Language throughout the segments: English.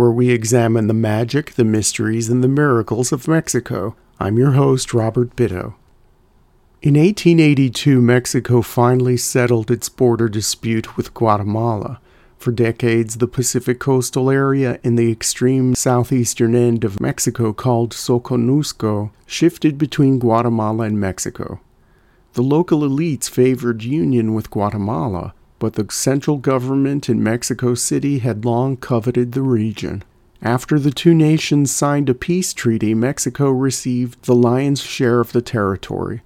where we examine the magic, the mysteries, and the miracles of Mexico. I'm your host, Robert Bitto. In 1882, Mexico finally settled its border dispute with Guatemala. For decades, the Pacific coastal area in the extreme southeastern end of Mexico, called Soconusco, shifted between Guatemala and Mexico. The local elites favored union with Guatemala, but the central government in Mexico City had long coveted the region. After the two nations signed a peace treaty, Mexico received the lion's share of the territory.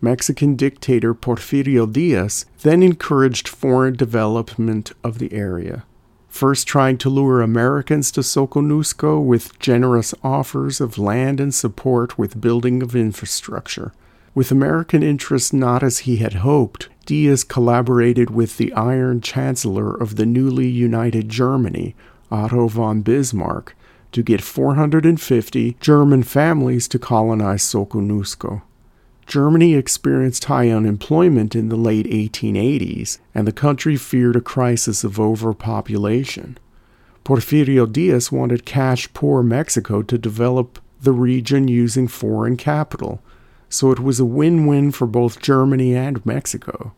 Mexican dictator Porfirio Diaz then encouraged foreign development of the area, first trying to lure Americans to Soconusco with generous offers of land and support with building of infrastructure. With American interests not as he had hoped, Diaz collaborated with the Iron Chancellor of the newly united Germany, Otto von Bismarck, to get 450 German families to colonize Soconusco. Germany experienced high unemployment in the late 1880s, and the country feared a crisis of overpopulation. Porfirio Diaz wanted cash poor Mexico to develop the region using foreign capital so it was a win win for both Germany and Mexico.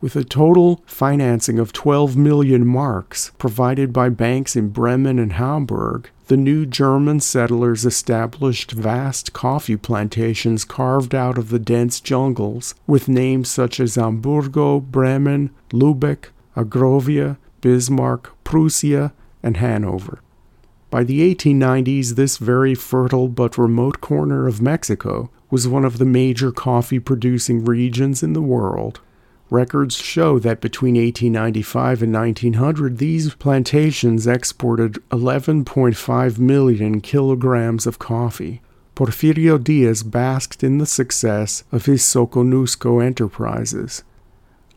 With a total financing of 12 million marks provided by banks in Bremen and Hamburg, the new German settlers established vast coffee plantations carved out of the dense jungles with names such as Hamburgo, Bremen, Lubeck, Agrovia, Bismarck, Prussia, and Hanover. By the 1890s, this very fertile but remote corner of Mexico was one of the major coffee producing regions in the world. Records show that between 1895 and 1900, these plantations exported 11.5 million kilograms of coffee. Porfirio Diaz basked in the success of his Soconusco enterprises.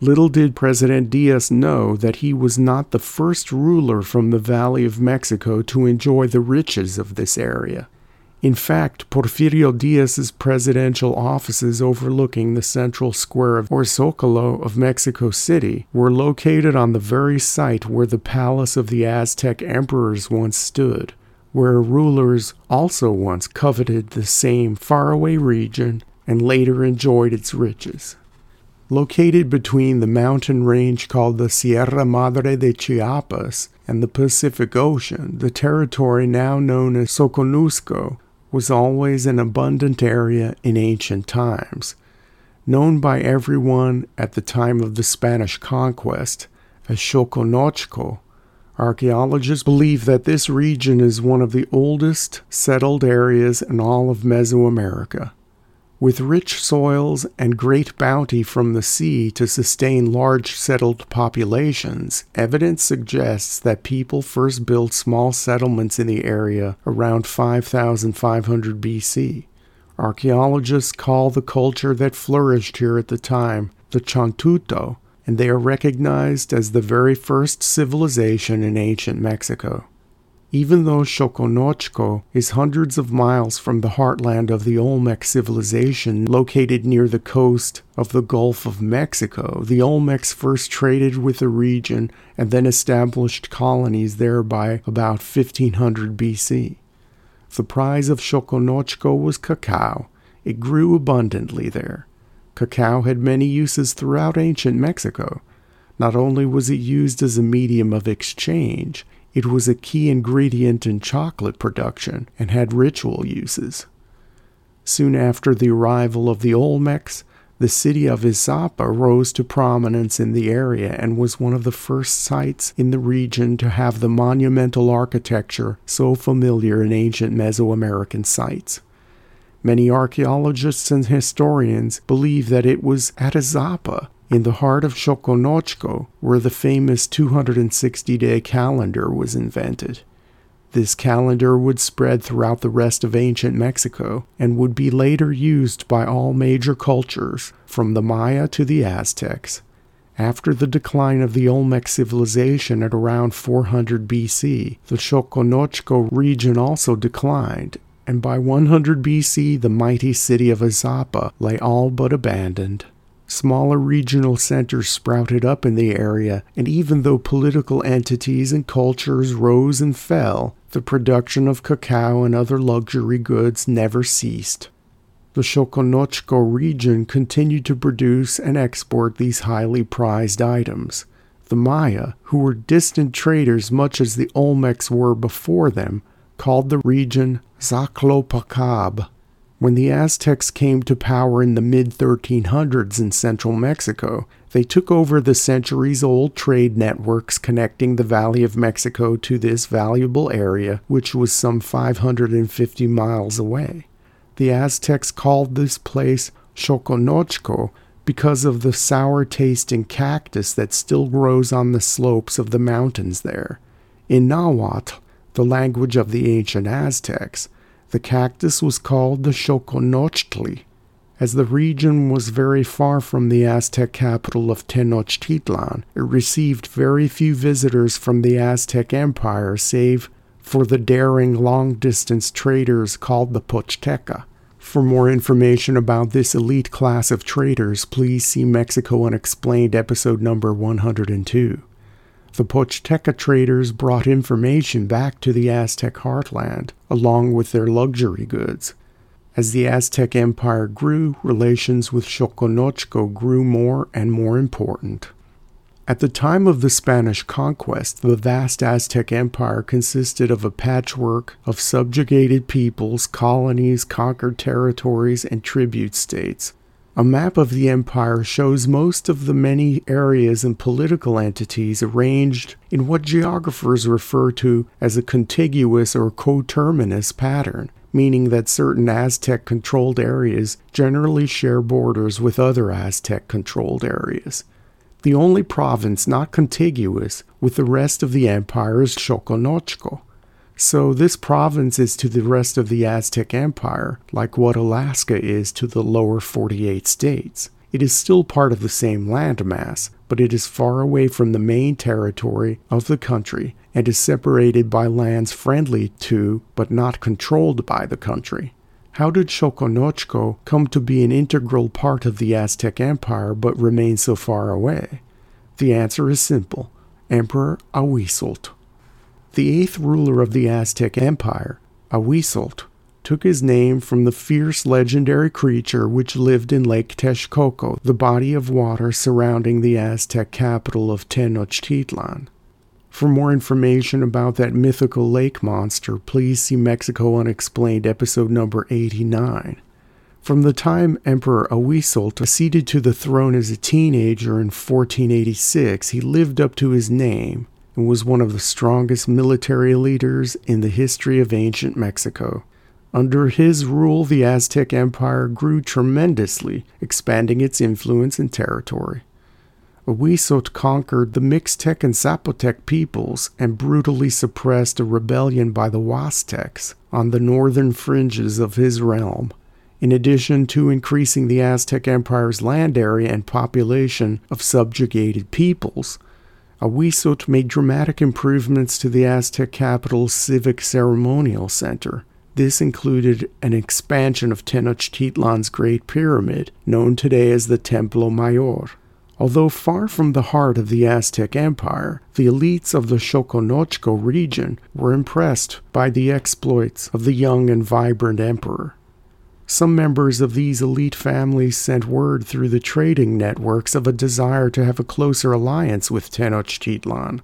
Little did President Diaz know that he was not the first ruler from the Valley of Mexico to enjoy the riches of this area. In fact, Porfirio Diaz's presidential offices overlooking the central square of or Zocalo of Mexico City were located on the very site where the palace of the Aztec emperors once stood, where rulers also once coveted the same faraway region and later enjoyed its riches. Located between the mountain range called the Sierra Madre de Chiapas and the Pacific Ocean, the territory now known as Soconusco was always an abundant area in ancient times, known by everyone at the time of the Spanish conquest as Xoconochco. Archaeologists believe that this region is one of the oldest settled areas in all of Mesoamerica. With rich soils and great bounty from the sea to sustain large settled populations, evidence suggests that people first built small settlements in the area around 5500 BC. Archaeologists call the culture that flourished here at the time the Chantuto, and they are recognized as the very first civilization in ancient Mexico. Even though Xoconochco is hundreds of miles from the heartland of the Olmec civilization located near the coast of the Gulf of Mexico, the Olmecs first traded with the region and then established colonies there by about 1500 BC. The prize of Xoconochco was cacao. It grew abundantly there. Cacao had many uses throughout ancient Mexico. Not only was it used as a medium of exchange, it was a key ingredient in chocolate production and had ritual uses. Soon after the arrival of the Olmecs, the city of Izapa rose to prominence in the area and was one of the first sites in the region to have the monumental architecture so familiar in ancient Mesoamerican sites. Many archaeologists and historians believe that it was at Izapa in the heart of Xoconochco, where the famous 260 day calendar was invented. This calendar would spread throughout the rest of ancient Mexico and would be later used by all major cultures, from the Maya to the Aztecs. After the decline of the Olmec civilization at around 400 BC, the Xoconochco region also declined, and by 100 BC the mighty city of Izapa lay all but abandoned. Smaller regional centers sprouted up in the area, and even though political entities and cultures rose and fell, the production of cacao and other luxury goods never ceased. The Xoconochco region continued to produce and export these highly prized items. The Maya, who were distant traders much as the Olmecs were before them, called the region Zaclopacab, when the Aztecs came to power in the mid 1300s in central Mexico, they took over the centuries old trade networks connecting the Valley of Mexico to this valuable area, which was some 550 miles away. The Aztecs called this place Xoconochco because of the sour tasting cactus that still grows on the slopes of the mountains there. In Nahuatl, the language of the ancient Aztecs, the cactus was called the Xoconochtli, as the region was very far from the Aztec capital of Tenochtitlan. It received very few visitors from the Aztec Empire, save for the daring long distance traders called the Pochteca. For more information about this elite class of traders, please see Mexico Unexplained episode number 102. The Pochteca traders brought information back to the Aztec heartland, along with their luxury goods. As the Aztec Empire grew, relations with Xoconochco grew more and more important. At the time of the Spanish conquest, the vast Aztec Empire consisted of a patchwork of subjugated peoples, colonies, conquered territories, and tribute states. A map of the empire shows most of the many areas and political entities arranged in what geographers refer to as a contiguous or coterminous pattern, meaning that certain Aztec controlled areas generally share borders with other Aztec controlled areas. The only province not contiguous with the rest of the empire is Xoconochco. So, this province is to the rest of the Aztec Empire like what Alaska is to the lower 48 states. It is still part of the same landmass, but it is far away from the main territory of the country and is separated by lands friendly to but not controlled by the country. How did Xoconochco come to be an integral part of the Aztec Empire but remain so far away? The answer is simple Emperor Ahuizotl. The eighth ruler of the Aztec Empire, Ahuizotl, took his name from the fierce legendary creature which lived in Lake Texcoco, the body of water surrounding the Aztec capital of Tenochtitlan. For more information about that mythical lake monster, please see Mexico Unexplained episode number 89. From the time Emperor Ahuizotl acceded to the throne as a teenager in 1486, he lived up to his name and was one of the strongest military leaders in the history of ancient Mexico. Under his rule, the Aztec Empire grew tremendously, expanding its influence and territory. Ahuizotl conquered the Mixtec and Zapotec peoples and brutally suppressed a rebellion by the Huastecs on the northern fringes of his realm. In addition to increasing the Aztec Empire's land area and population of subjugated peoples, Ahuizotl made dramatic improvements to the Aztec capital's civic ceremonial center. This included an expansion of Tenochtitlan's Great Pyramid, known today as the Templo Mayor. Although far from the heart of the Aztec Empire, the elites of the Xoconochco region were impressed by the exploits of the young and vibrant emperor. Some members of these elite families sent word through the trading networks of a desire to have a closer alliance with Tenochtitlan.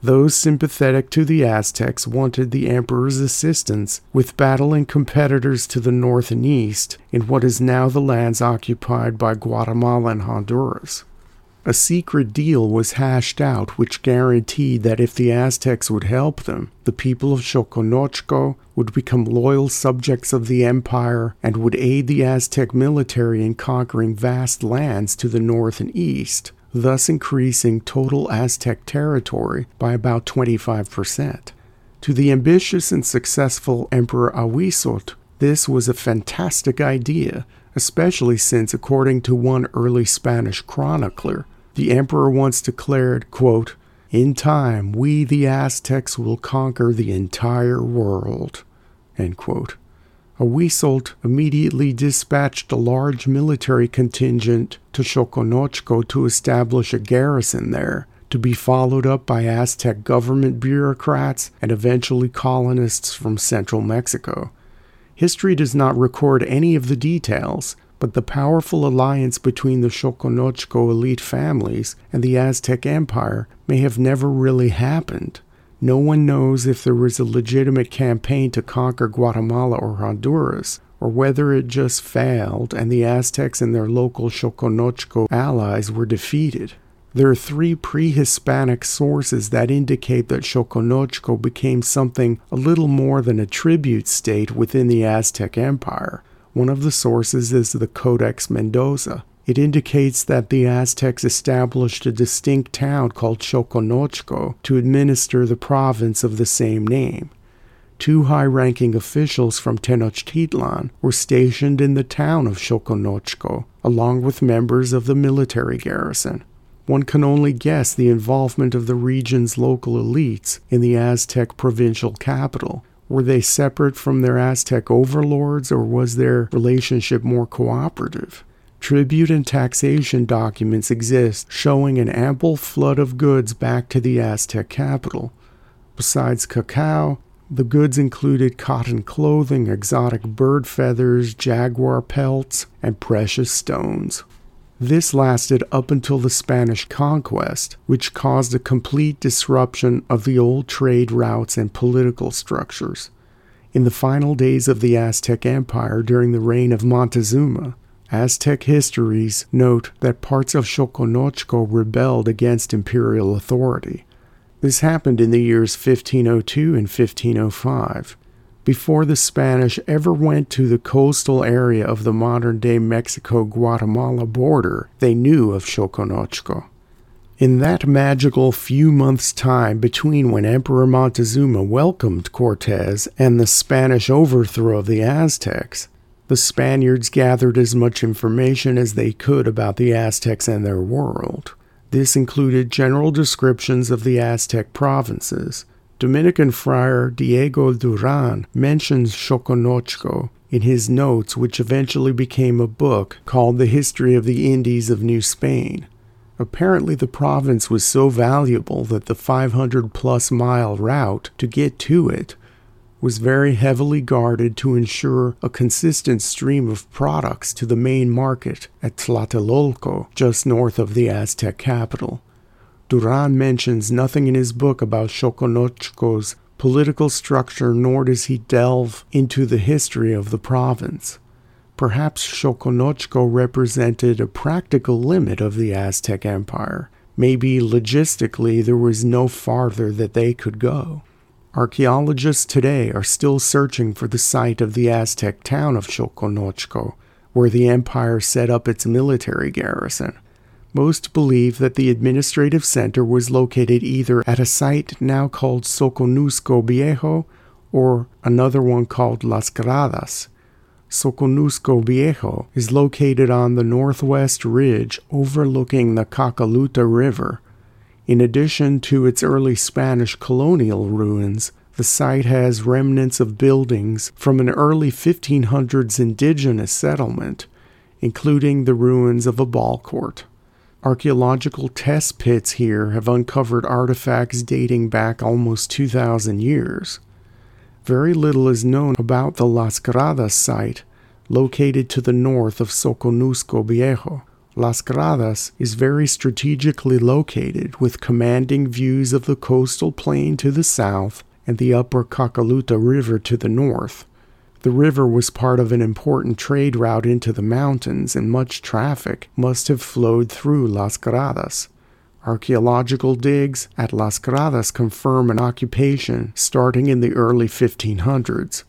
Those sympathetic to the Aztecs wanted the emperor's assistance with battling competitors to the north and east in what is now the lands occupied by Guatemala and Honduras. A secret deal was hashed out which guaranteed that if the Aztecs would help them, the people of Xoconochco would become loyal subjects of the empire and would aid the Aztec military in conquering vast lands to the north and east, thus increasing total Aztec territory by about 25%. To the ambitious and successful Emperor Ahuizotl, this was a fantastic idea, especially since, according to one early Spanish chronicler, the emperor once declared, quote, In time, we the Aztecs will conquer the entire world. End quote. Immediately dispatched a large military contingent to Xoconochco to establish a garrison there, to be followed up by Aztec government bureaucrats and eventually colonists from central Mexico. History does not record any of the details, but the powerful alliance between the Xoconochco elite families and the Aztec Empire may have never really happened. No one knows if there was a legitimate campaign to conquer Guatemala or Honduras, or whether it just failed and the Aztecs and their local Xoconochco allies were defeated. There are three pre Hispanic sources that indicate that Xoconochco became something a little more than a tribute state within the Aztec Empire. One of the sources is the Codex Mendoza. It indicates that the Aztecs established a distinct town called Xoconochco to administer the province of the same name. Two high ranking officials from Tenochtitlan were stationed in the town of Xoconochco, along with members of the military garrison. One can only guess the involvement of the region's local elites in the Aztec provincial capital. Were they separate from their Aztec overlords, or was their relationship more cooperative? Tribute and taxation documents exist showing an ample flood of goods back to the Aztec capital. Besides cacao, the goods included cotton clothing, exotic bird feathers, jaguar pelts, and precious stones. This lasted up until the Spanish conquest, which caused a complete disruption of the old trade routes and political structures. In the final days of the Aztec Empire during the reign of Montezuma, Aztec histories note that parts of Xoconochco rebelled against imperial authority. This happened in the years 1502 and 1505 before the Spanish ever went to the coastal area of the modern day Mexico Guatemala border, they knew of Xoconochco. In that magical few months' time between when Emperor Montezuma welcomed Cortez and the Spanish overthrow of the Aztecs, the Spaniards gathered as much information as they could about the Aztecs and their world. This included general descriptions of the Aztec provinces, Dominican friar Diego Duran mentions Xoconochco in his notes, which eventually became a book called The History of the Indies of New Spain. Apparently, the province was so valuable that the 500 plus mile route to get to it was very heavily guarded to ensure a consistent stream of products to the main market at Tlatelolco, just north of the Aztec capital. Duran mentions nothing in his book about Xoconochco's political structure, nor does he delve into the history of the province. Perhaps Xoconochco represented a practical limit of the Aztec Empire. Maybe logistically there was no farther that they could go. Archaeologists today are still searching for the site of the Aztec town of Xoconochco, where the empire set up its military garrison. Most believe that the administrative center was located either at a site now called Soconusco Viejo or another one called Las Gradas. Soconusco Viejo is located on the northwest ridge overlooking the Cacaluta River. In addition to its early Spanish colonial ruins, the site has remnants of buildings from an early 1500s indigenous settlement, including the ruins of a ball court. Archaeological test pits here have uncovered artifacts dating back almost 2,000 years. Very little is known about the Las Gradas site, located to the north of Soconusco Viejo. Las Gradas is very strategically located with commanding views of the coastal plain to the south and the upper Cacaluta River to the north. The river was part of an important trade route into the mountains, and much traffic must have flowed through Las Gradas. Archaeological digs at Las Gradas confirm an occupation starting in the early 1500s.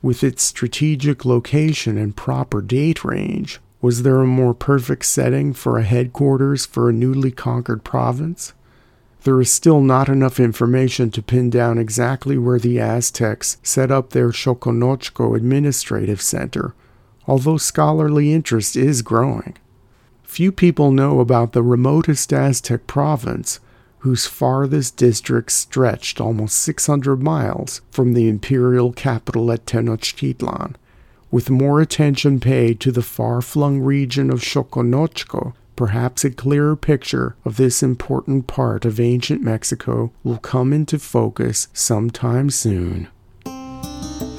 With its strategic location and proper date range, was there a more perfect setting for a headquarters for a newly conquered province? There is still not enough information to pin down exactly where the Aztecs set up their Xoconochco Administrative Center, although scholarly interest is growing. Few people know about the remotest Aztec province, whose farthest district stretched almost 600 miles from the imperial capital at Tenochtitlan. With more attention paid to the far flung region of Xoconochco, perhaps a clearer picture of this important part of ancient Mexico will come into focus sometime soon.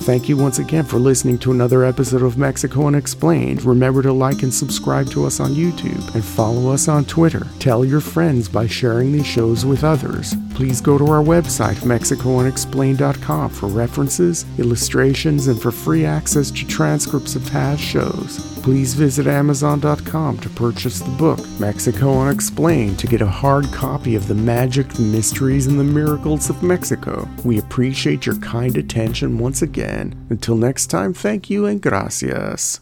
Thank you once again for listening to another episode of Mexico Unexplained. Remember to like and subscribe to us on YouTube and follow us on Twitter. Tell your friends by sharing these shows with others. Please go to our website, MexicoUnexplained.com, for references, illustrations, and for free access to transcripts of past shows. Please visit Amazon.com to purchase the book, Mexico Unexplained, to get a hard copy of the magic, the mysteries, and the miracles of Mexico. We appreciate your kind attention once again. Until next time, thank you and gracias.